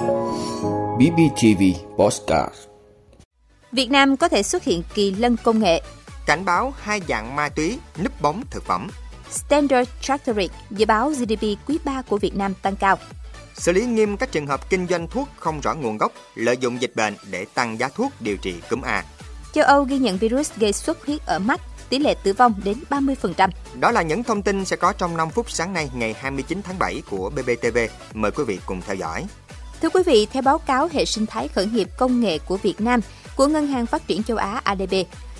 BBTV Postcard Việt Nam có thể xuất hiện kỳ lân công nghệ. Cảnh báo hai dạng ma túy núp bóng thực phẩm. Standard Chartered dự báo GDP quý 3 của Việt Nam tăng cao. Xử lý nghiêm các trường hợp kinh doanh thuốc không rõ nguồn gốc, lợi dụng dịch bệnh để tăng giá thuốc điều trị cúm A. Châu Âu ghi nhận virus gây xuất huyết ở mắt, tỷ lệ tử vong đến 30%. Đó là những thông tin sẽ có trong 5 phút sáng nay ngày 29 tháng 7 của BBTV. Mời quý vị cùng theo dõi. Thưa quý vị, theo báo cáo hệ sinh thái khởi nghiệp công nghệ của Việt Nam của Ngân hàng Phát triển châu Á ADB,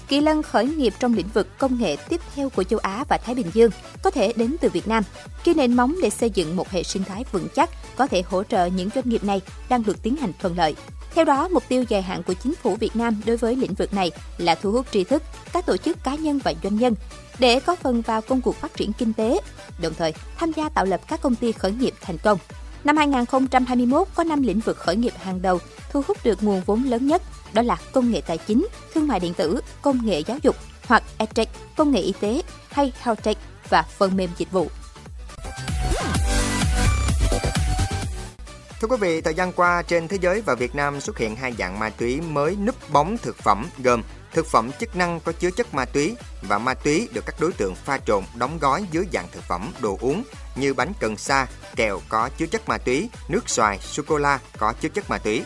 kỳ lân khởi nghiệp trong lĩnh vực công nghệ tiếp theo của châu Á và Thái Bình Dương có thể đến từ Việt Nam, khi nền móng để xây dựng một hệ sinh thái vững chắc có thể hỗ trợ những doanh nghiệp này đang được tiến hành thuận lợi. Theo đó, mục tiêu dài hạn của chính phủ Việt Nam đối với lĩnh vực này là thu hút tri thức, các tổ chức cá nhân và doanh nhân để có phần vào công cuộc phát triển kinh tế, đồng thời tham gia tạo lập các công ty khởi nghiệp thành công. Năm 2021 có 5 lĩnh vực khởi nghiệp hàng đầu thu hút được nguồn vốn lớn nhất, đó là công nghệ tài chính, thương mại điện tử, công nghệ giáo dục hoặc EdTech, công nghệ y tế hay HealthTech và phần mềm dịch vụ. Thưa quý vị, thời gian qua trên thế giới và Việt Nam xuất hiện hai dạng ma túy mới núp bóng thực phẩm gồm thực phẩm chức năng có chứa chất ma túy và ma túy được các đối tượng pha trộn đóng gói dưới dạng thực phẩm đồ uống như bánh cần sa, kẹo có chứa chất ma túy, nước xoài, sô cô la có chứa chất ma túy.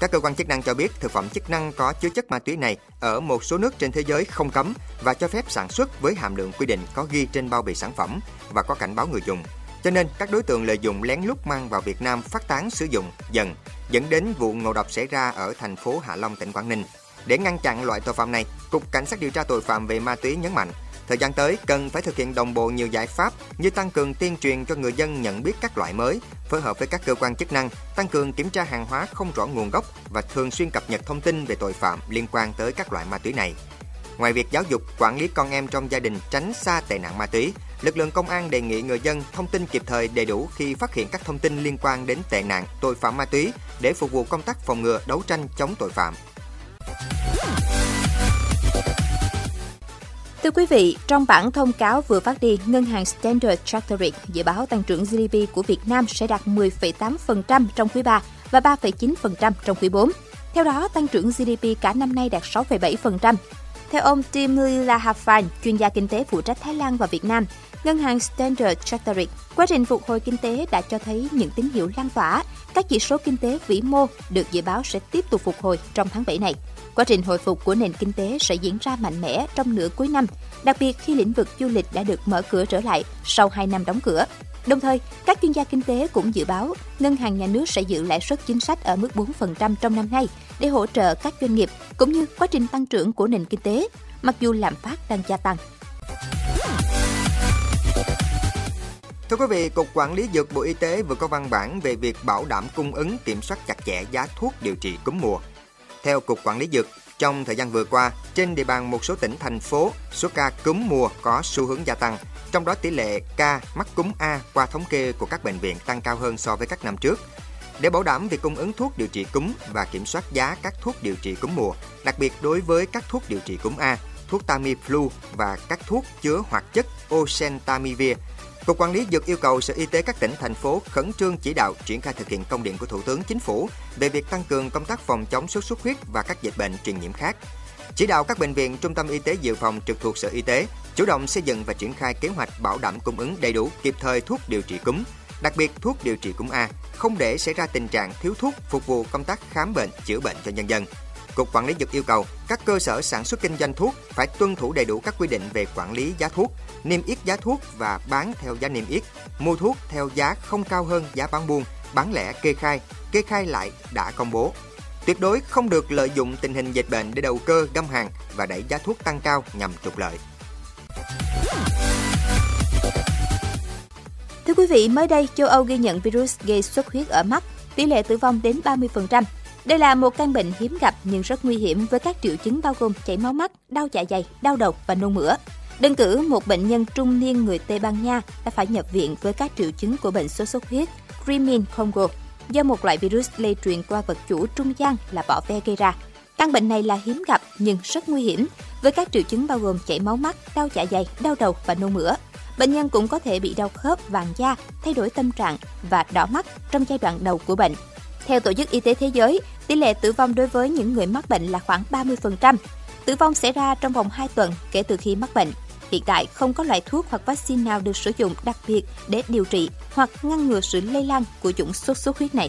Các cơ quan chức năng cho biết thực phẩm chức năng có chứa chất ma túy này ở một số nước trên thế giới không cấm và cho phép sản xuất với hàm lượng quy định có ghi trên bao bì sản phẩm và có cảnh báo người dùng. Cho nên các đối tượng lợi dụng lén lút mang vào Việt Nam phát tán sử dụng dần dẫn đến vụ ngộ độc xảy ra ở thành phố Hạ Long tỉnh Quảng Ninh. Để ngăn chặn loại tội phạm này, Cục Cảnh sát điều tra tội phạm về ma túy nhấn mạnh Thời gian tới cần phải thực hiện đồng bộ nhiều giải pháp như tăng cường tuyên truyền cho người dân nhận biết các loại mới, phối hợp với các cơ quan chức năng, tăng cường kiểm tra hàng hóa không rõ nguồn gốc và thường xuyên cập nhật thông tin về tội phạm liên quan tới các loại ma túy này. Ngoài việc giáo dục, quản lý con em trong gia đình tránh xa tệ nạn ma túy, lực lượng công an đề nghị người dân thông tin kịp thời đầy đủ khi phát hiện các thông tin liên quan đến tệ nạn, tội phạm ma túy để phục vụ công tác phòng ngừa đấu tranh chống tội phạm. Thưa quý vị, trong bản thông cáo vừa phát đi, Ngân hàng Standard Chartered dự báo tăng trưởng GDP của Việt Nam sẽ đạt 10,8% trong quý 3 và 3,9% trong quý 4. Theo đó, tăng trưởng GDP cả năm nay đạt 6,7%. Theo ông Tim Lilahafan, chuyên gia kinh tế phụ trách Thái Lan và Việt Nam, Ngân hàng Standard Chartered, quá trình phục hồi kinh tế đã cho thấy những tín hiệu lan tỏa. Các chỉ số kinh tế vĩ mô được dự báo sẽ tiếp tục phục hồi trong tháng 7 này. Quá trình hồi phục của nền kinh tế sẽ diễn ra mạnh mẽ trong nửa cuối năm, đặc biệt khi lĩnh vực du lịch đã được mở cửa trở lại sau 2 năm đóng cửa. Đồng thời, các chuyên gia kinh tế cũng dự báo ngân hàng nhà nước sẽ giữ lãi suất chính sách ở mức 4% trong năm nay để hỗ trợ các doanh nghiệp cũng như quá trình tăng trưởng của nền kinh tế, mặc dù lạm phát đang gia tăng. Thưa quý vị, Cục Quản lý Dược Bộ Y tế vừa có văn bản về việc bảo đảm cung ứng kiểm soát chặt chẽ giá thuốc điều trị cúm mùa. Theo Cục Quản lý Dược, trong thời gian vừa qua, trên địa bàn một số tỉnh, thành phố, số ca cúm mùa có xu hướng gia tăng, trong đó tỷ lệ ca mắc cúm A qua thống kê của các bệnh viện tăng cao hơn so với các năm trước. Để bảo đảm việc cung ứng thuốc điều trị cúm và kiểm soát giá các thuốc điều trị cúm mùa, đặc biệt đối với các thuốc điều trị cúm A, thuốc Tamiflu và các thuốc chứa hoạt chất Oseltamivir, Cục Quản lý Dược yêu cầu Sở Y tế các tỉnh, thành phố khẩn trương chỉ đạo triển khai thực hiện công điện của Thủ tướng Chính phủ về việc tăng cường công tác phòng chống sốt xuất huyết và các dịch bệnh truyền nhiễm khác. Chỉ đạo các bệnh viện, trung tâm y tế dự phòng trực thuộc Sở Y tế chủ động xây dựng và triển khai kế hoạch bảo đảm cung ứng đầy đủ kịp thời thuốc điều trị cúm, đặc biệt thuốc điều trị cúm A, không để xảy ra tình trạng thiếu thuốc phục vụ công tác khám bệnh, chữa bệnh cho nhân dân. Cục Quản lý Dược yêu cầu các cơ sở sản xuất kinh doanh thuốc phải tuân thủ đầy đủ các quy định về quản lý giá thuốc, niêm yết giá thuốc và bán theo giá niêm yết, mua thuốc theo giá không cao hơn giá bán buôn, bán lẻ kê khai, kê khai lại đã công bố. Tuyệt đối không được lợi dụng tình hình dịch bệnh để đầu cơ găm hàng và đẩy giá thuốc tăng cao nhằm trục lợi. Thưa quý vị, mới đây châu Âu ghi nhận virus gây xuất huyết ở mắt, tỷ lệ tử vong đến 30%. Đây là một căn bệnh hiếm gặp nhưng rất nguy hiểm với các triệu chứng bao gồm chảy máu mắt, đau dạ dày, đau đầu và nôn mửa. Đơn cử, một bệnh nhân trung niên người Tây Ban Nha đã phải nhập viện với các triệu chứng của bệnh sốt xuất huyết Crimin Congo do một loại virus lây truyền qua vật chủ trung gian là bọ ve gây ra. Căn bệnh này là hiếm gặp nhưng rất nguy hiểm với các triệu chứng bao gồm chảy máu mắt, đau dạ dày, đau đầu và nôn mửa. Bệnh nhân cũng có thể bị đau khớp, vàng da, thay đổi tâm trạng và đỏ mắt trong giai đoạn đầu của bệnh. Theo Tổ chức Y tế Thế giới, tỷ lệ tử vong đối với những người mắc bệnh là khoảng 30%. Tử vong xảy ra trong vòng 2 tuần kể từ khi mắc bệnh. Hiện tại không có loại thuốc hoặc vaccine nào được sử dụng đặc biệt để điều trị hoặc ngăn ngừa sự lây lan của chủng sốt xuất huyết này.